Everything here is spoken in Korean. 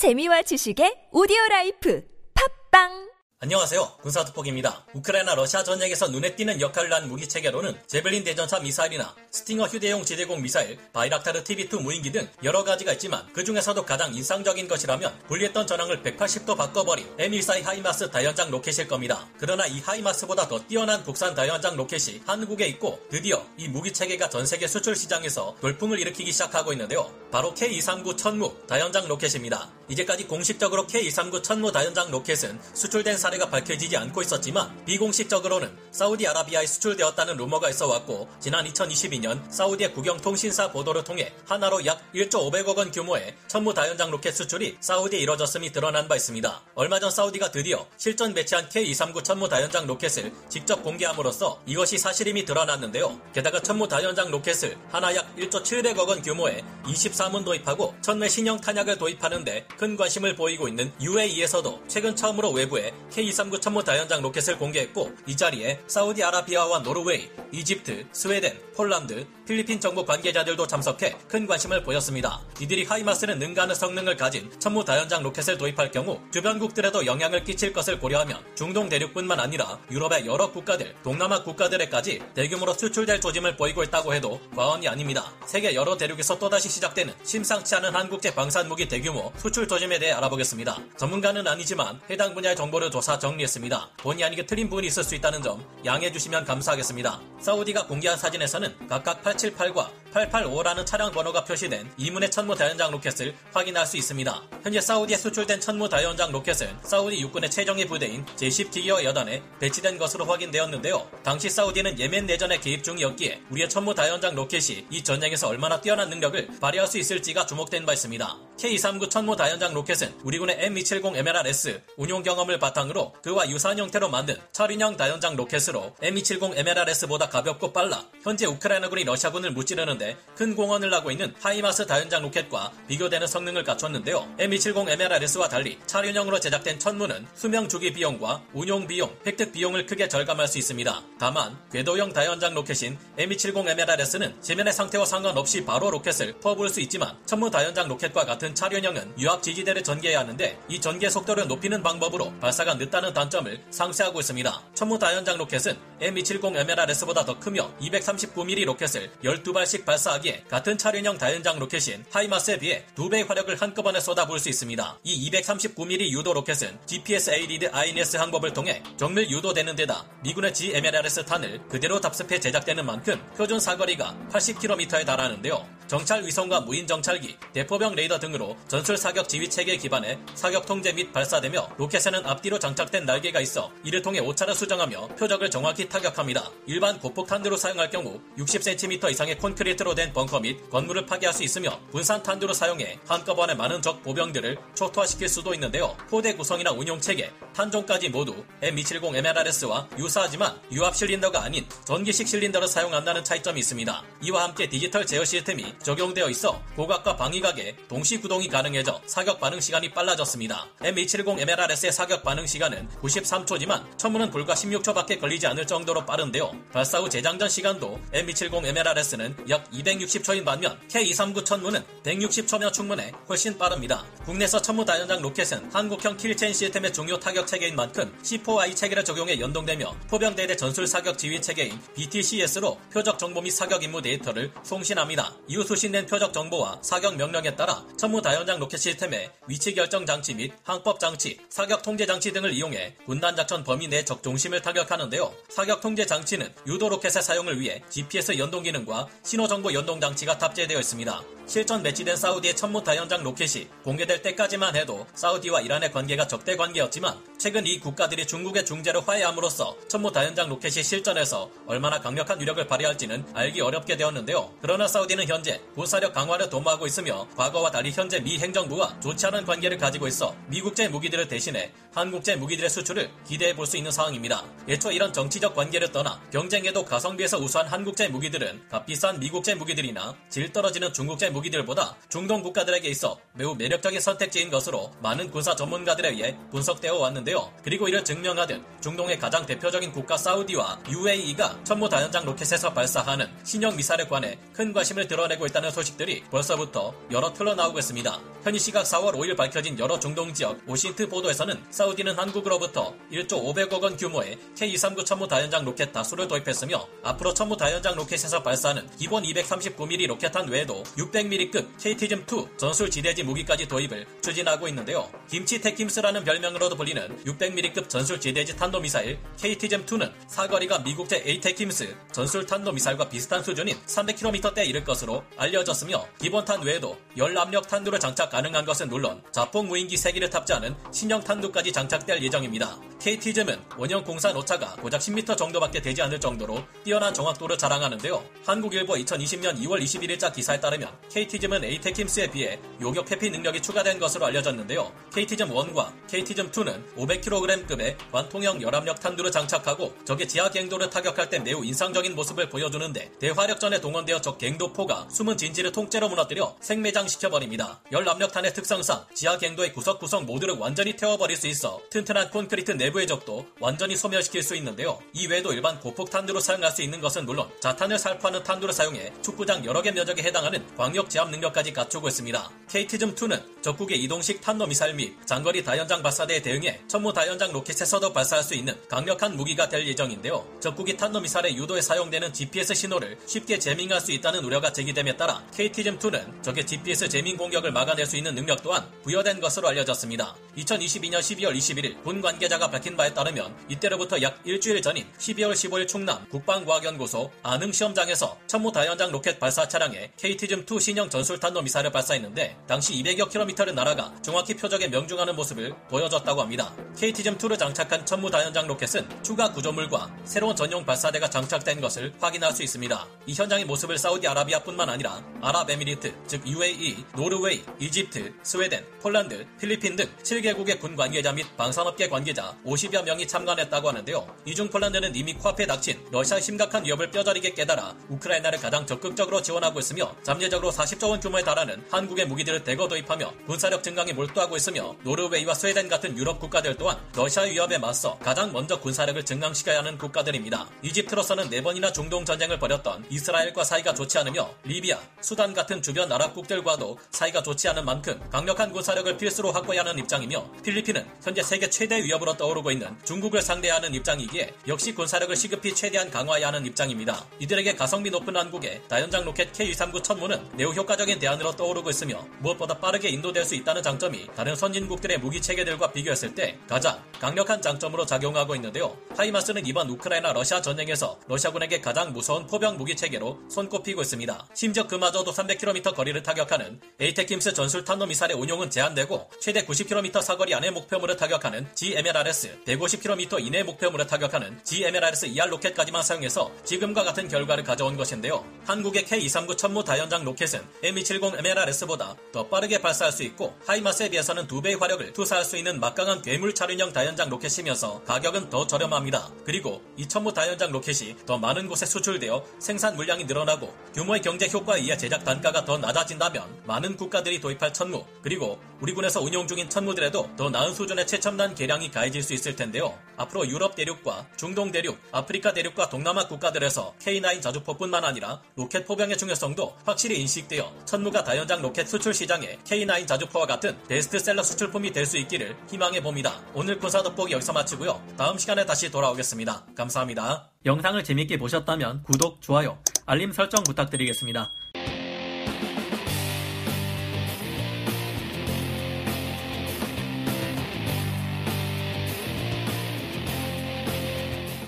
재미와 지식의 오디오 라이프 팟빵 안녕하세요. 군사특폭입니다. 우크라이나 러시아 전쟁에서 눈에 띄는 역할을 한 무기 체계로는 재블린 대전차 미사일이나 스팅어 휴대용 지대공 미사일, 바이락타르 TB2 무인기 등 여러 가지가 있지만 그 중에서도 가장 인상적인 것이라면 불리했던 전황을 180도 바꿔버린 M142 하이마스 다연장 로켓일 겁니다. 그러나 이 하이마스보다 더 뛰어난 국산 다연장 로켓이 한국에 있고 드디어 이 무기 체계가 전 세계 수출 시장에서 돌풍을 일으키기 시작하고 있는데요. 바로 K239 천무 다연장 로켓입니다. 이제까지 공식적으로 K239 천무 다연장 로켓은 수출된 사례가 밝혀지지 않고 있었지만 비공식적으로는 사우디아라비아에 수출되었다는 루머가 있어 왔고 지난 2022년 사우디의 국영통신사 보도를 통해 한화로 약 1조 500억 원 규모의 천무 다연장 로켓 수출이 사우디에 이뤄졌음이 드러난 바 있습니다. 얼마 전 사우디가 드디어 실전 배치한 K239 천무 다연장 로켓을 직접 공개함으로써 이것이 사실임이 드러났는데요. 게다가 천무 다연장 로켓을 한화 약 1조 700억 원 규모의 24문 도입하고 천무 신형 탄약을 도입하는데 큰 관심을 보이고 있는 UAE에서도 최근 처음으로 외부에 K239 천무 다연장 로켓을 공개했고 이 자리에 사우디아라비아와 노르웨이, 이집트, 스웨덴, 폴란드, 필리핀 정부 관계자들도 참석해 큰 관심을 보였습니다. 이들이 하이마스를 능가하는 성능을 가진 천무 다연장 로켓을 도입할 경우 주변국들에도 영향을 끼칠 것을 고려하면 중동 대륙뿐만 아니라 유럽의 여러 국가들, 동남아 국가들에까지 대규모로 수출될 조짐을 보이고 있다고 해도 과언이 아닙니다. 세계 여러 대륙에서 또다시 시작되는 심상치 않은 한국제 방산무기 대규모 수출 조짐에 대해 알아보겠습니다. 전문가는 아니지만 해당 분야의 정보를 조사 정리했습니다. 본의 아니게 틀린 부분이 있을 수 있다는 점 양해해 주시면 감사하겠습니다. 사우디가 공개한 사진에서는 각각 878과 885라는 차량 번호가 표시된 2문의 천무 다연장 로켓을 확인할 수 있습니다. 현재 사우디에 수출된 천무 다연장 로켓은 사우디 육군의 최정예 부대인 제10 기어 여단에 배치된 것으로 확인되었는데요. 당시 사우디는 예멘 내전에 개입 중이었기에 우리의 천무 다연장 로켓이 이 전쟁에서 얼마나 뛰어난 능력을 발휘할 수 있을지가 주목된 바 있습니다. K239 천무 다연장 로켓은 우리군의 M270 MLRS 운용 경험을 바탕으로 그와 유사한 형태로 만든 차륜형 다연장 로켓으로 M270 MLRS보다 가볍고 빨라 현재 우크라이나군이 러시아군을 무찌르는 데 큰 공헌을 하고 있는 하이마스 다연장 로켓과 비교되는 성능을 갖췄는데요. M270 MLRS와 달리 차륜형으로 제작된 천무는 수명 주기 비용과 운용 비용, 획득 비용을 크게 절감할 수 있습니다. 다만 궤도형 다연장 로켓인 M270 MLRS는 지면의 상태와 상관없이 바로 로켓을 퍼부을 수 있지만 천무 다연장 로켓과 같은 차륜형은 유압 지지대를 전개해야 하는데 이 전개 속도를 높이는 방법으로 발사가 늦다는 단점을 상쇄하고 있습니다. 천무 다연장 로켓은 M270 MLRS보다 더 크며 239mm 로켓을 12발씩 발사하기에 같은 차륜형 다연장 로켓인 하이마스에 비해 2배의 화력을 한꺼번에 쏟아부을 수 있습니다. 이 239mm 유도 로켓은 GPS aided INS 항법을 통해 정밀 유도되는 데다 미군의 GMLRS 탄을 그대로 답습해 제작되는 만큼 표준 사거리가 80km에 달하는데요. 정찰 위성과 무인 정찰기, 대포병 레이더 등으로 전술 사격 지휘 체계 기반의 사격 통제 및 발사되며 로켓에는 앞뒤로 장착된 날개가 있어 이를 통해 오차를 수정하며 표적을 정확히 타격합니다. 일반 고폭탄두로 사용할 경우 60cm 이상의 콘크리트로 된 벙커 및 건물을 파괴할 수 있으며 분산 탄두로 사용해 한꺼번에 많은 적 보병들을 초토화시킬 수도 있는데요. 포대 구성이나 운용 체계, 탄종까지 모두 M270 MLRS와 유사하지만 유압 실린더가 아닌 전기식 실린더를 사용한다는 차이점이 있습니다. 이와 함께 디지털 제어 시스템이 적용되어 있어 고각과 방위각의 동시 구동이 가능해져 사격 반응 시간이 빨라졌습니다. M270 MLRS의 사격 반응 시간은 93초지만 천무는 불과 16초밖에 걸리지 않을 정도로 빠른데요. 발사 후 재장전 시간도 M270 MLRS는 약 260초인 반면 K239 천무는 160초면 충분해 훨씬 빠릅니다. 국내에서 천무 다연장 로켓은 한국형 킬체인 시스템의 중요 타격 체계인 만큼 C4I 체계를 적용해 연동되며 포병대대 전술 사격 지휘 체계인 BTCS로 표적 정보 및 사격 임무 데이터를 송신합니다. 이후 수신된 표적 정보와 사격 명령에 따라 천무 다연장 로켓 시스템의 위치 결정 장치 및 항법 장치, 사격 통제 장치 등을 이용해 군단 작전 범위 내 적 중심을 타격하는데요. 사격 통제 장치는 유도 로켓의 사용을 위해 GPS 연동 기능과 신호 정보 연동 장치가 탑재되어 있습니다. 실전 배치된 사우디의 천무 다연장 로켓이 공개될 때까지만 해도 사우디와 이란의 관계가 적대 관계였지만 최근 이 국가들이 중국의 중재로 화해함으로써 천무 다연장 로켓이 실전에서 얼마나 강력한 위력을 발휘할지는 알기 어렵게 되었는데요. 그러나 사우디는 현재 군사력 강화를 도모하고 있으며 과거와 달리 현재 미 행정부와 좋지 않은 관계를 가지고 있어 미국제 무기들을 대신해 한국제 무기들의 수출을 기대해 볼 수 있는 상황입니다. 애초 이런 정치적 관계를 떠나 경쟁에도 가성비에서 우수한 한국제 무기들은 값비싼 미국제 무기들이나 질 떨어지는 중국제 무기들보다 중동 국가들에게 있어 매우 매력적인 선택지인 것으로 많은 군사 전문가들에 의해 분석되어 왔는데요. 그리고 이를 증명하듯 중동의 가장 대표적인 국가 사우디와 UAE가 천무 다연장 로켓에서 발사하는 신형 미사일에 관해 큰 관심을 드러내고 있다는 소식들이 벌써부터 여러 흘러나오고 있습니다. 현지 시각 4월 5일 밝혀진 여러 중동 지역 OSINT 보도에서는 사우디는 한국으로부터 1조 500억 원 규모의 K239 천무 다연장 로켓 다수를 도입했으며 앞으로 천무 다연장 로켓에서 발사하는 기본 239mm 로켓탄 외에도 600mm급 KT즘-2 전술 지대지 무기까지 도입을 추진하고 있는데요. 김치 테킴스라는 별명으로도 불리는 600mm급 전술 지대지 탄도미사일 KT즘-2는 사거리가 미국제 ATACMS 전술 탄도미사일과 비슷한 수준인 300km대에 이를 것으로 알려졌으며 기본탄 외에도 열압력 탄두를 장착 가능한 것은 물론 자폭 무인기 3기를 탑재하는 신형 탄두까지 장착될 예정입니다. KT즘은 원형 공산 오차가 고작 10m 정도밖에 되지 않을 정도로 뛰어난 정확도를 자랑하는데요. 한국일보 2020년 2월 21일자 기사에 따르면 KT즘은 에이테킴스에 비해 요격 회피 능력이 추가된 것으로 알려졌는데요. KT즘 1과 KT즘 2는 500kg급의 관통형 열압력 탄두를 장착하고 적의 지하 갱도를 타격할 때 매우 인상적인 모습을 보여주는데 대화력전에 동원되어 적 갱도포가 숨은 진지를 통째로 무너뜨려 생매장시켜버립니다. 열압력탄의 특성상 지하 갱도의 구석구석 모두를 완전히 태워버릴 수 있어 튼튼한 콘크리트 내부의 적도 완전히 소멸시킬 수 있는데요. 이 외에도 일반 고폭탄두로 사용할 수 있는 것은 물론 자탄을 살포하는 탄두를 사용해 축구장 여러 개 면적에 해당하는 광역 제압 능력까지 갖추고 있습니다. KT즘-2는 적국의 이동식 탄도미사일 및 장거리 다연장 발사대에 대응해 천무 다연장 로켓에서도 발사할 수 있는 강력한 무기가 될 예정인데요. 적국이 탄도미사일의 유도에 사용되는 GPS 신호를 쉽게 jamming할 수 있다는 우려가 제기 됨에 따라 KT즘-2는 적의 GPS jamming 공격을 막아낼 수 있는 능력 또한 부여된 것으로 알려졌습니다. 2022년 12월 21일 군 관계자가 밝힌 바에 따르면 이때로부터 약 일주일 전인 12월 15일 충남 국방과학연구소 안흥 시험장에서 천무 다연장 로켓 발사 차량에 KT즘-2 신형 전술탄도 미사일을 발사했는데 당시 200여 킬로미터를 날아가 정확히 표적에 명중하는 모습을 보여줬다고 합니다. KT즘-2를 장착한 천무 다연장 로켓은 추가 구조물과 새로운 전용 발사대가 장착된 것을 확인할 수 있습니다. 이 현장의 모습을 사우디아라비아뿐만 아니라 아랍에미리트, 즉 UAE, 노르웨이, 이집트, 스웨덴, 폴란드, 필리핀 등 7개 국의 군 관계자 및 방산업계 관계자 50여 명이 참관했다고 하는데요. 이중 폴란드는 이미 코앞에 닥친 러시아의 심각한 위협을 뼈저리게 깨달아 우크라이나를 가장 적극적으로 지원하고 있으며 잠재적으로 40조 원 규모에 달하는 한국의 무기들을 대거 도입하며 군사력 증강에 몰두하고 있으며 노르웨이와 스웨덴 같은 유럽 국가들 또한 러시아의 위협에 맞서 가장 먼저 군사력을 증강시켜야 하는 국가들입니다. 이집트로서는 네 번이나 중동 전쟁을 벌였던 이스라엘과 사이가 좋지 않으며 리비아, 수단 같은 주변 아랍국들과도 사이가 좋지 않은 만큼 강력한 군사력을 필수로 확보해야 하는 입장 이며 필리핀은 현재 세계 최대 위협으로 떠오르고 있는 중국을 상대해야 하는 입장이기에 역시 군사력을 시급히 최대한 강화해야 하는 입장입니다. 이들에게 가성비 높은 한국의 다연장 로켓 K239 천무는 매우 효과적인 대안으로 떠오르고 있으며 무엇보다 빠르게 인도될 수 있다는 장점이 다른 선진국들의 무기 체계들과 비교했을 때 가장 강력한 장점으로 작용하고 있는데요. HIMARS는 이번 우크라이나 러시아 전쟁에서 러시아군에게 가장 무서운 포병 무기 체계로 손꼽히고 있습니다. 심지어 그마저도 300km 거리를 타격하는 ATACMS 전술 탄도 미사일의 운용은 제한되고 최대 90km 사거리 안의 목표물을 타격하는 GMLRS, 150km 이내 목표물을 타격하는 GMLRS ER 로켓까지만 사용해서 지금과 같은 결과를 가져온 것인데요. 한국의 K239 천무 다연장 로켓은 M270 MLRS보다 더 빠르게 발사할 수 있고 HIMARS에 비해서는 두 배의 화력을 투사할 수 있는 막강한 괴물 차륜형 다연장 로켓이면서 가격은 더 저렴합니다. 그리고 이 천무 다연장 로켓이 더 많은 곳에 수출되어 생산 물량이 늘어나고 규모의 경제 효과에 의해 제작 단가가 더 낮아진다면 많은 국가들이 도입할 천무 그리고 우리 군에서 운용 중인 천무들 에도 더 나은 수준의 최첨단 개량이 가해질 수 있을 텐데요. 앞으로 유럽 대륙과 중동 대륙, 아프리카 대륙과 동남아 국가들에서 K9 자주포뿐만 아니라 로켓 포병의 중요성도 확실히 인식되어 천무가 다연장 로켓 수출 시장에 K9 자주포와 같은 베스트셀러 수출품이 될 수 있기를 희망해 봅니다. 오늘 군사 돋보기 여기서 마치고요. 다음 시간에 다시 돌아오겠습니다. 감사합니다. 영상을 재밌게 보셨다면 구독, 좋아요, 알림 설정 부탁드리겠습니다.